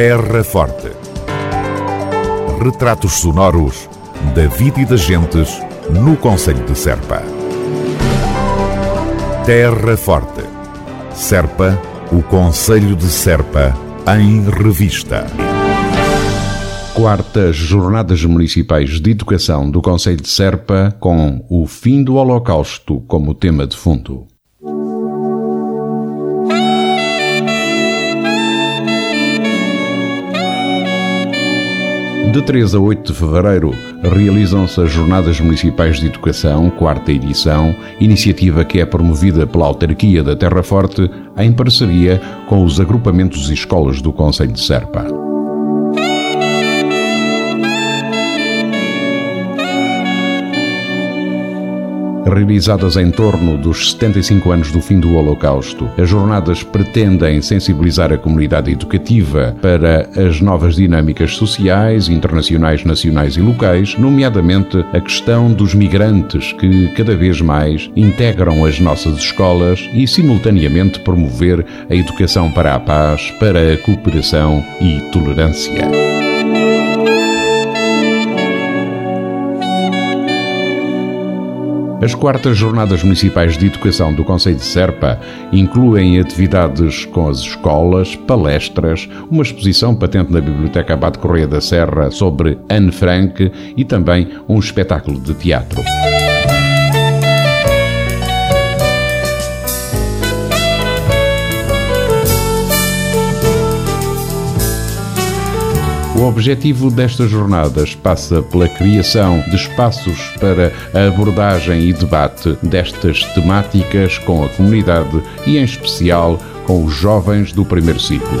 Terra Forte. Retratos sonoros da vida e das gentes no Conselho de Serpa. Terra Forte. Serpa, o Conselho de Serpa, em revista. Quartas Jornadas Municipais de Educação do Conselho de Serpa com o fim do Holocausto como tema de fundo. De 3 a 8 de fevereiro realizam-se as Jornadas Municipais de Educação, quarta edição, iniciativa que é promovida pela Autarquia da Terra Forte em parceria com os agrupamentos e escolas do Conselho de Serpa. Realizadas em torno dos 75 anos do fim do Holocausto. As jornadas pretendem sensibilizar a comunidade educativa para as novas dinâmicas sociais, internacionais, nacionais e locais, nomeadamente a questão dos migrantes que cada vez mais integram as nossas escolas e, simultaneamente, promover a educação para a paz, para a cooperação e tolerância. As quartas Jornadas Municipais de Educação do Conselho de Serpa incluem atividades com as escolas, palestras, uma exposição patente na Biblioteca Abate Correia da Serra sobre Anne Frank e também um espetáculo de teatro. Objetivo destas jornadas passa pela criação de espaços para a abordagem e debate destas temáticas com a comunidade e, em especial, com os jovens do primeiro ciclo.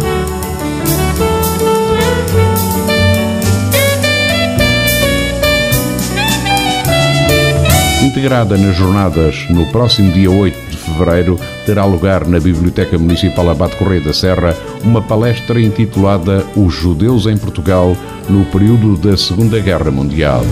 Integrada nas jornadas no próximo dia 8 fevereiro terá lugar na Biblioteca Municipal Abate Correia da Serra uma palestra intitulada Os Judeus em Portugal no período da Segunda Guerra Mundial.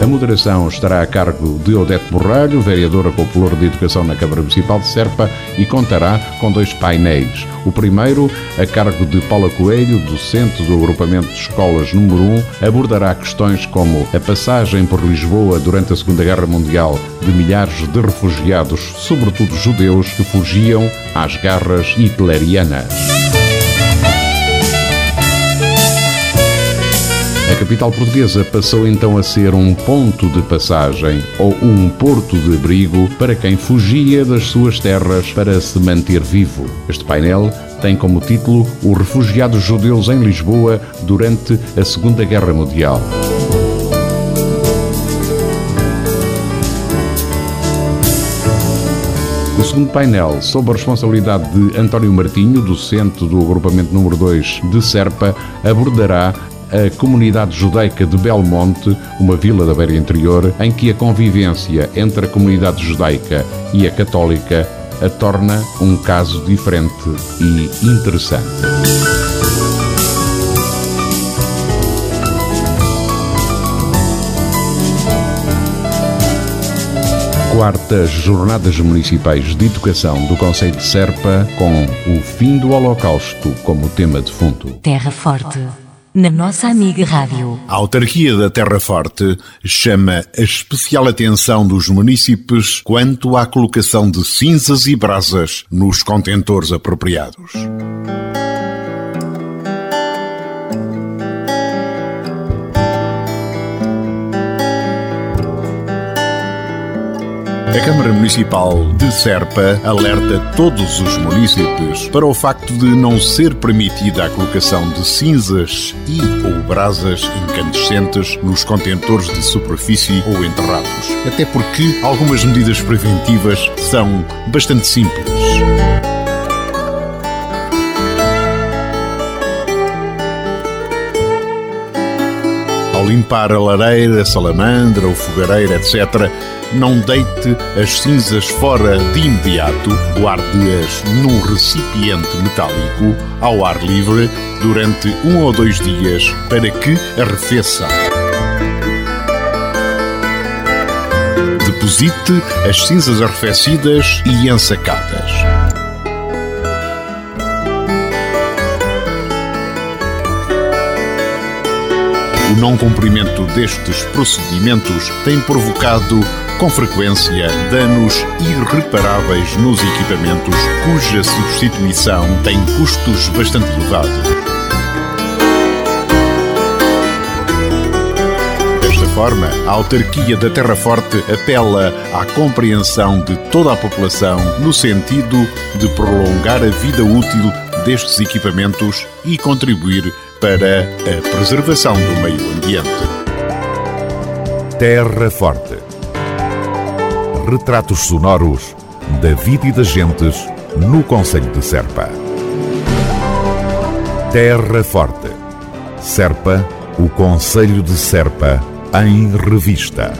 A moderação estará a cargo de Odete Borralho, vereadora popular de Educação na Câmara Municipal de Serpa, e contará com dois painéis. O primeiro, a cargo de Paula Coelho, docente do Agrupamento de Escolas número 1, abordará questões como a passagem por Lisboa durante a Segunda Guerra Mundial de milhares de refugiados, sobretudo judeus, que fugiam às garras hitlerianas. Capital portuguesa passou então a ser um ponto de passagem ou um porto de abrigo para quem fugia das suas terras para se manter vivo. Este painel tem como título Os Refugiados Judeus em Lisboa durante a Segunda Guerra Mundial. O segundo painel, sob a responsabilidade de António Martinho, docente do agrupamento número 2 de Serpa, abordará a comunidade judaica de Belmonte, uma vila da Beira Interior, em que a convivência entre a comunidade judaica e a católica a torna um caso diferente e interessante. quartas Jornadas Municipais de Educação do Conselho de Serpa com o fim do Holocausto como tema de fundo. Terra Forte na nossa amiga Rádio. A autarquia da Terra Forte chama a especial atenção dos munícipes quanto à colocação de cinzas e brasas nos contentores apropriados. A Câmara Municipal de Serpa alerta todos os municípios para o facto de não ser permitida a colocação de cinzas e ou brasas incandescentes nos contentores de superfície ou enterrados, até porque algumas medidas preventivas são bastante simples. Ao limpar a lareira, a salamandra, o fogareiro, etc., não deite as cinzas fora de imediato, guarde-as num recipiente metálico ao ar livre durante um ou dois dias para que arrefeçam. deposite as cinzas arrefecidas e ensacadas. O não cumprimento destes procedimentos tem provocado, com frequência, danos irreparáveis nos equipamentos cuja substituição tem custos bastante elevados. Desta forma, a autarquia da Terra Forte apela à compreensão de toda a população no sentido de prolongar a vida útil destes equipamentos e contribuir para a preservação do meio ambiente. Terra Forte. Retratos sonoros da vida e das gentes no Conselho de Serpa. Terra Forte. Serpa, o Conselho de Serpa, em revista.